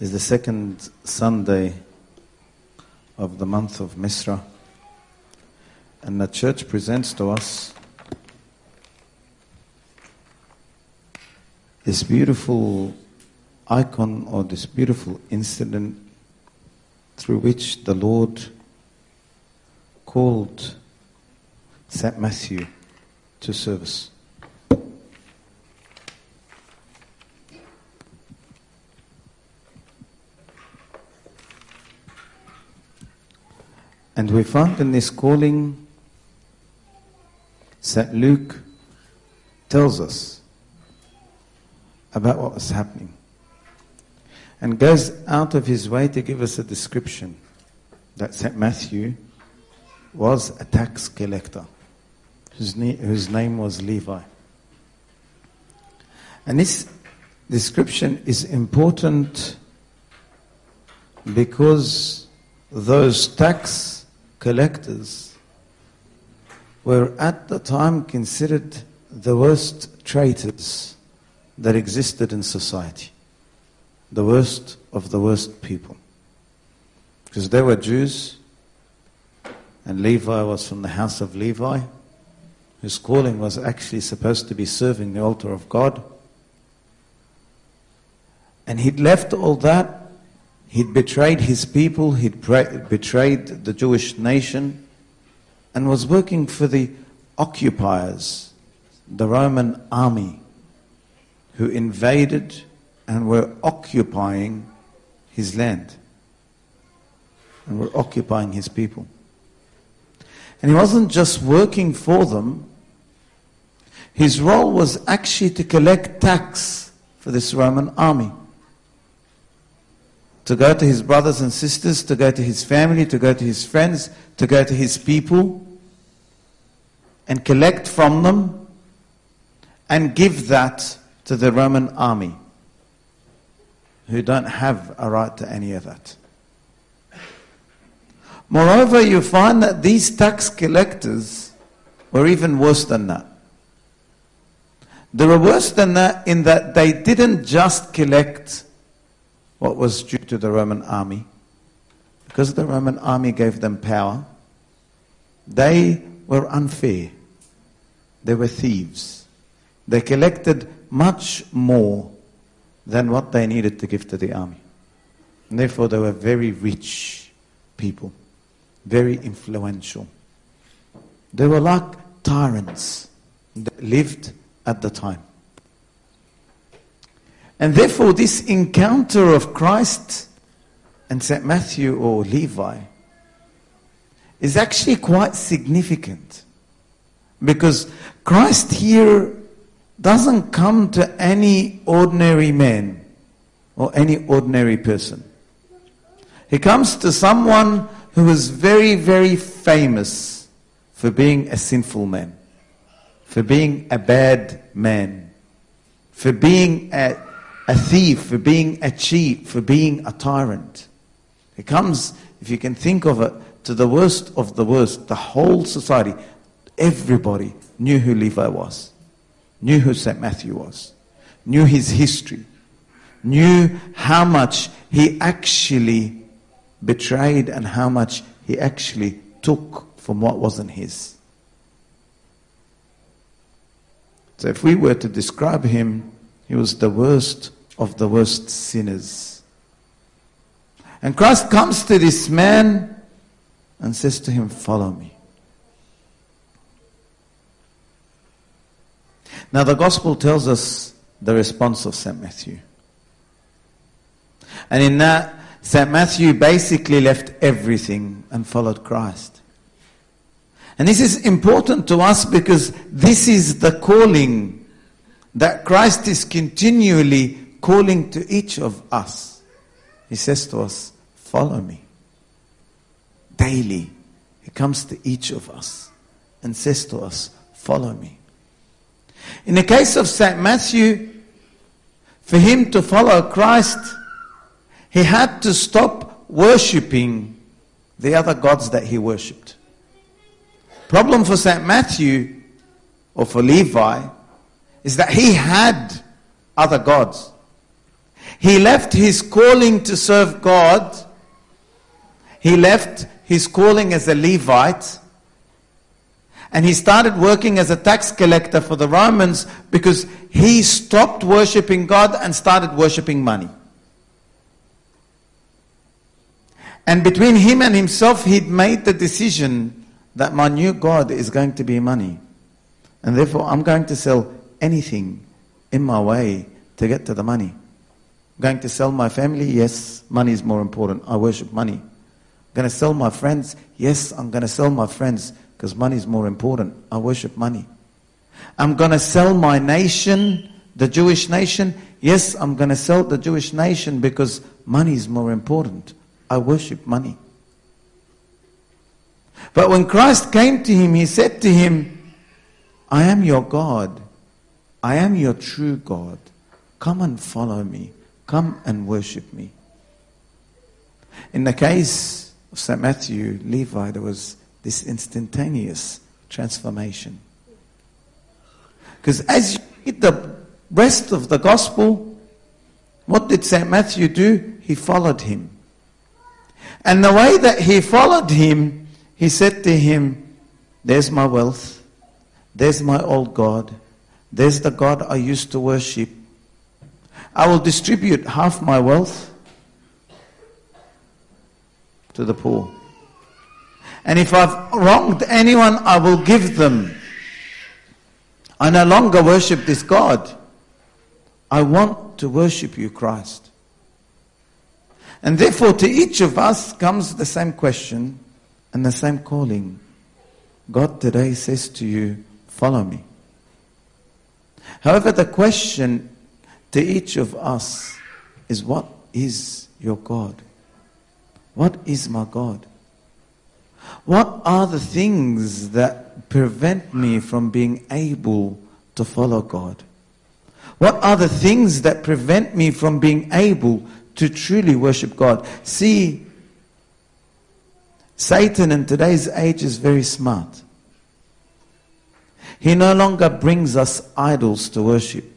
is the second Sunday of the month of Misra, and the church presents to us this beautiful icon or this beautiful incident through which the Lord called St. Matthew to service. And we find in this calling, St. Luke tells us about what was happening and goes out of his way to give us a description that St. Matthew was a tax collector whose, whose name was Levi. And this description is important because those tax collectors were at the time considered the worst traitors that existed in society, the worst of the worst people. Because they were Jews, and Levi was from the house of Levi, whose calling was actually supposed to be serving the altar of God. And he'd left all that He'd betrayed his people, he'd betrayed the Jewish nation, and was working for the occupiers, the Roman army, who invaded and were occupying his land and were occupying his people. And he wasn't just working for them, his role was actually to collect tax for this Roman army to go to his brothers and sisters, to go to his family, to go to his friends, to go to his people, and collect from them and give that to the Roman army, who don't have a right to any of that. Moreover, you find that these tax collectors were even worse than that. They were worse than that in that they didn't just collect what was due to the Roman army. Because the Roman army gave them power, they were unfair. They were thieves. They collected much more than what they needed to give to the army. And therefore, they were very rich people, very influential. They were like tyrants that lived at the time. And therefore, this encounter of Christ and St. Matthew or Levi is actually quite significant because Christ here doesn't come to any ordinary man or any ordinary person. He comes to someone who is very, very famous for being a sinful man, for being a bad man, for being a a thief, for being a cheat, for being a tyrant. It comes, if you can think of it, to the worst of the worst. The whole society, everybody knew who Levi was, knew who St. Matthew was, knew his history, knew how much he actually betrayed and how much he actually took from what wasn't his. So if we were to describe him, he was the worst of the worst sinners. And Christ comes to this man and says to him, Follow me. Now, the gospel tells us the response of St. Matthew. And in that, St. Matthew basically left everything and followed Christ. And this is important to us because this is the calling that Christ is continually calling to each of us. He says to us, Follow me. Daily, He comes to each of us and says to us, Follow me. In the case of St. Matthew, for him to follow Christ, he had to stop worshipping the other gods that he worshipped. Problem for St. Matthew or for Levi is that he had other gods. He left his calling to serve God. He left his calling as a Levite. And he started working as a tax collector for the Romans because he stopped worshiping God and started worshiping money. And between him and himself, he'd made the decision that my new God is going to be money. And therefore, I'm going to sell anything in my way to get to the money. Going to sell my family? Yes, money is more important. I worship money. Going to sell my friends? Yes, I'm going to sell my friends because money is more important. I worship money. I'm going to sell my nation, the Jewish nation? Yes, I'm going to sell the Jewish nation because money is more important. I worship money. But when Christ came to him, he said to him, I am your God. I am your true God. Come and follow me. Come and worship me. In the case of St. Matthew, Levi, there was this instantaneous transformation. Because as you read the rest of the gospel, what did St. Matthew do? He followed him. And the way that he followed him, he said to him, There's my wealth. There's my old God. There's the God I used to worship. I will distribute half my wealth to the poor. And if I've wronged anyone, I will give them. I no longer worship this God. I want to worship you, Christ. And therefore, to each of us comes the same question and the same calling. God today says to you, Follow me. However, the question to each of us is, What is your God? What is my God? What are the things that prevent me from being able to follow God? What are the things that prevent me from being able to truly worship God. See, Satan in today's age is very smart. He no longer brings us idols to worship.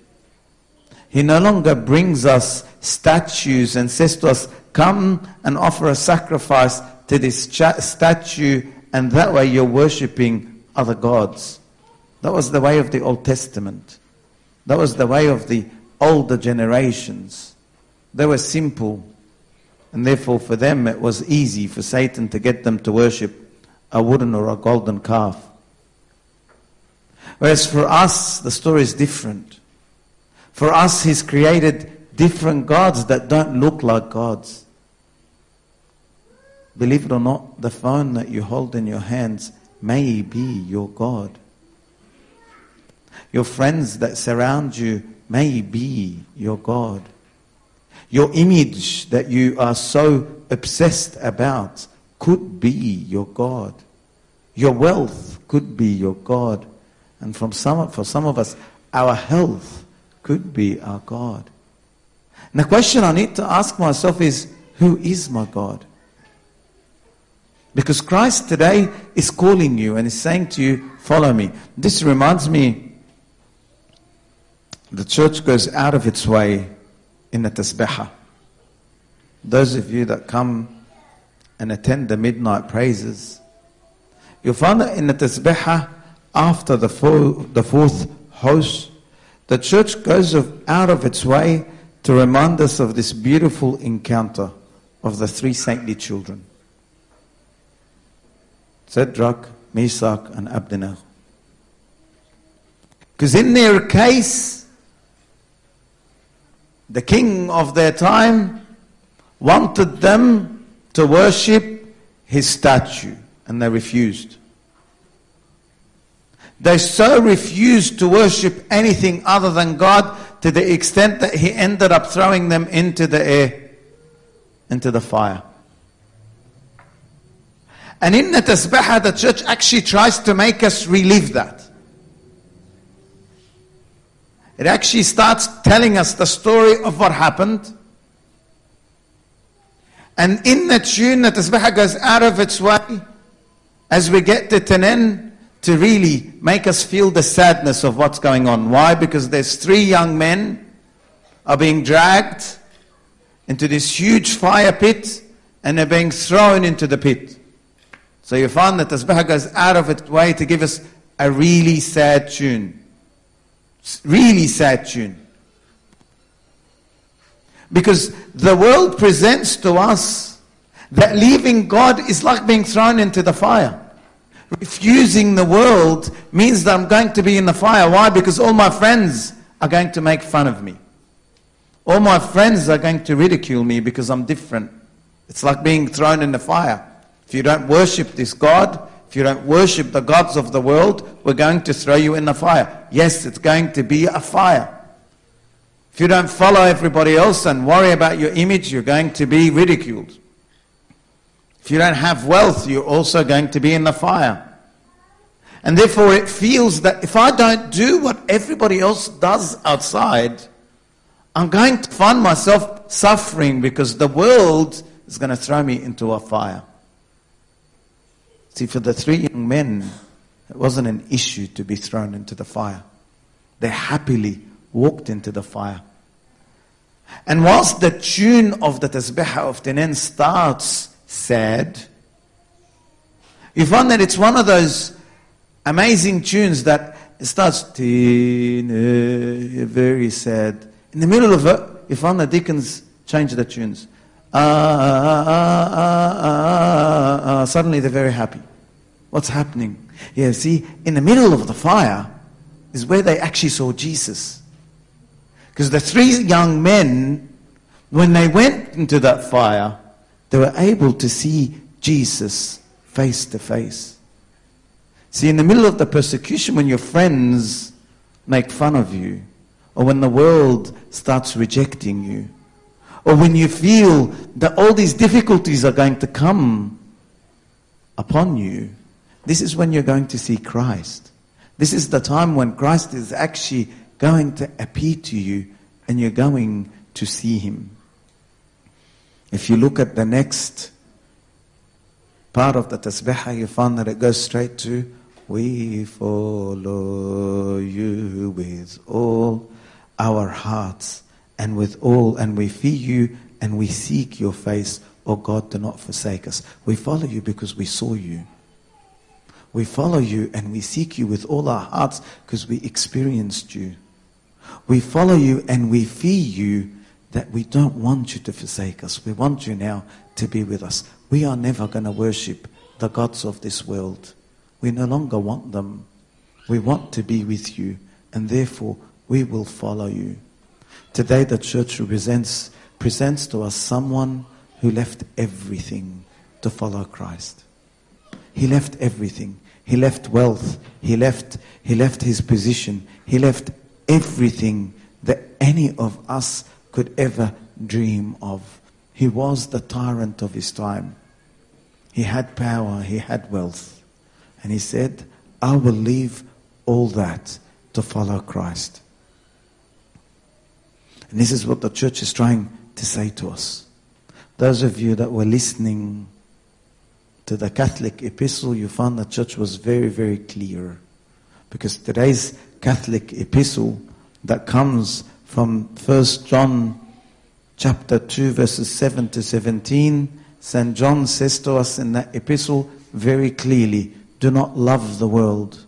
He no longer brings us statues and says to us, Come and offer a sacrifice to this statue, and that way you're worshipping other gods. That was the way of the Old Testament. That was the way of the older generations. They were simple, and therefore for them it was easy for Satan to get them to worship a wooden or a golden calf. Whereas for us, the story is different. For us, He's created different gods that don't look like gods. Believe it or not, the phone that you hold in your hands may be your God. Your friends that surround you may be your God. Your image that you are so obsessed about could be your God. Your wealth could be your God. And from some, for some of us, our health could be our God. And the question I need to ask myself is, who is my God? Because Christ today is calling you and is saying to you, follow me. This reminds me, the church goes out of its way in the tasbihah. Those of you that come and attend the midnight praises, you'll find that in the tasbihah, after the, four, the fourth hoos, the church goes out of its way to remind us of this beautiful encounter of the three saintly children. Shadrach, Meshach, and Abednego. Because in their case, the king of their time wanted them to worship his statue, and they refused. They so refused to worship anything other than God to the extent that he ended up throwing them into the air. into the fire. And in the tasbihah, the church actually tries to make us relive that. It actually starts telling us the story of what happened. And in the tune, the tasbihah goes out of its way as we get to Tenen to really make us feel the sadness of what's going on. Why? Because there's three young men are being dragged into this huge fire pit and they're being thrown into the pit. So you find that Tasbih goes out of its way to give us a really sad tune. Really sad tune. Because the world presents to us that leaving God is like being thrown into the fire. Refusing the world means that I'm going to be in the fire. Why? Because all my friends are going to make fun of me. All my friends are going to ridicule me because I'm different. It's like being thrown in the fire. If you don't worship this God, if you don't worship the gods of the world, we're going to throw you in the fire. Yes, it's going to be a fire. If you don't follow everybody else and worry about your image, you're going to be ridiculed. If you don't have wealth, you're also going to be in the fire. And therefore, it feels that if I don't do what everybody else does outside, I'm going to find myself suffering because the world is going to throw me into a fire. See, for the three young men, it wasn't an issue to be thrown into the fire. They happily walked into the fire. And whilst the tune of the Tasbih of Tenen starts sad, you find that it's one of those amazing tunes that starts very sad in the middle of it, you find the deacons change the tunes. Ah, ah, ah, Suddenly they're very happy. What's happening? Yeah, see, in the middle of the fire is where they actually saw Jesus. Because the three young men, when they went into that fire, they were able to see Jesus face to face. See, in the middle of the persecution, when your friends make fun of you, or when the world starts rejecting you, or when you feel that all these difficulties are going to come upon you, this is when you're going to see Christ. This is the time when Christ is actually going to appear to you and you're going to see him. If you look at the next part of the tasbih, you find that it goes straight to We follow you with all our hearts and with all, and we fear you and we seek your face. Oh God, do not forsake us. We follow you because we saw you. We follow you and we seek you with all our hearts because we experienced you. We follow you and we fear you that we don't want you to forsake us. We want you now to be with us. We are never going to worship the gods of this world. We no longer want them. We want to be with you. And therefore, we will follow you. Today, the church represents, presents to us someone who left everything to follow Christ. He left everything. He left wealth. He left, he left his position. He left everything that any of us could ever dream of. He was the tyrant of his time. He had power. He had wealth. And he said, I will leave all that to follow Christ. And this is what the church is trying to say to us. Those of you that were listening to the Catholic epistle, you found the church was very, very clear. Because today's Catholic epistle that comes from 1 John chapter 2 verses 7 to 17, St. John says to us in that epistle very clearly, do not love the world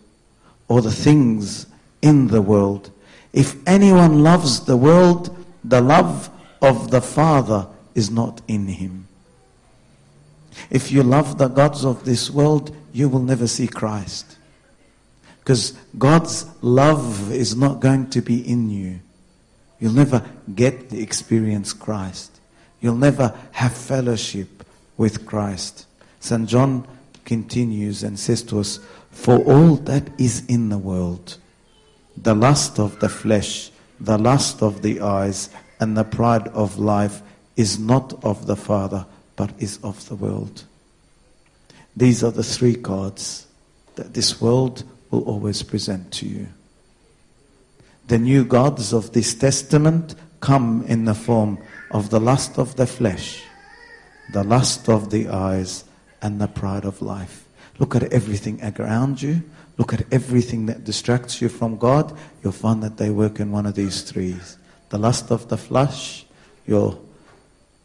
or the things in the world. If anyone loves the world, the love of the Father is not in him. If you love the gods of this world, you will never see Christ. Because God's love is not going to be in you. You'll never get the experience Christ. You'll never have fellowship with Christ. St. John continues and says to us, For all that is in the world, the lust of the flesh, the lust of the eyes, and the pride of life is not of the Father, but is of the world. These are the three gods that this world will always present to you. The new gods of this testament come in the form of the lust of the flesh, the lust of the eyes, and the pride of life. Look at everything around you. Look at everything that distracts you from God. You'll find that they work in one of these three the lust of the flesh, your,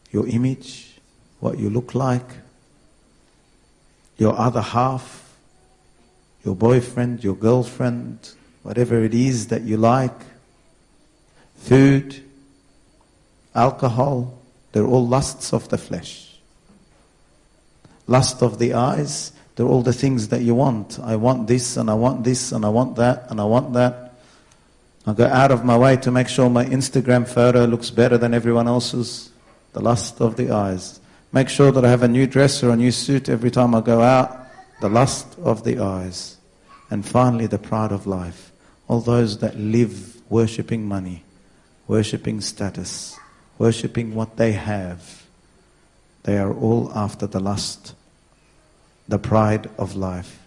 your image, what you look like, your other half, your boyfriend, your girlfriend, whatever it is that you like, food, alcohol, they're all lusts of the flesh. Lust of the eyes, they're all the things that you want. I want this and I want this and I want that and I want that. I go out of my way to make sure my Instagram photo looks better than everyone else's. The lust of the eyes. Make sure that I have a new dress or a new suit every time I go out. The lust of the eyes. And finally, the pride of life. All those that live worshipping money, worshipping status, worshipping what they have. They are all after the lust, the pride of life.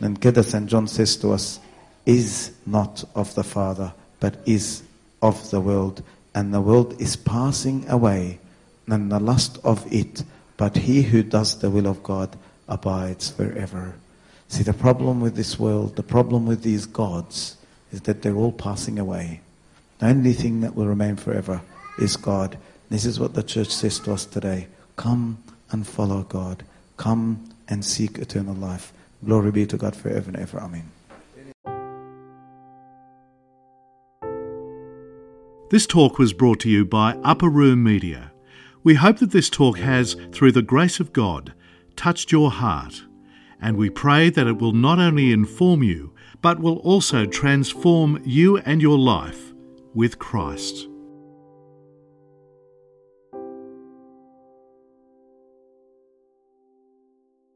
And Kedar St. John says to us, is not of the Father, but is of the world. And the world is passing away, and the lust of it, but he who does the will of God abides forever. See, the problem with this world, the problem with these gods, is that they're all passing away. The only thing that will remain forever is God. This is what the church says to us today. Come and follow God. Come and seek eternal life. Glory be to God forever and ever. Amen. This talk was brought to you by Upper Room Media. We hope that this talk has, through the grace of God, touched your heart, and we pray that it will not only inform you, but will also transform you and your life with Christ.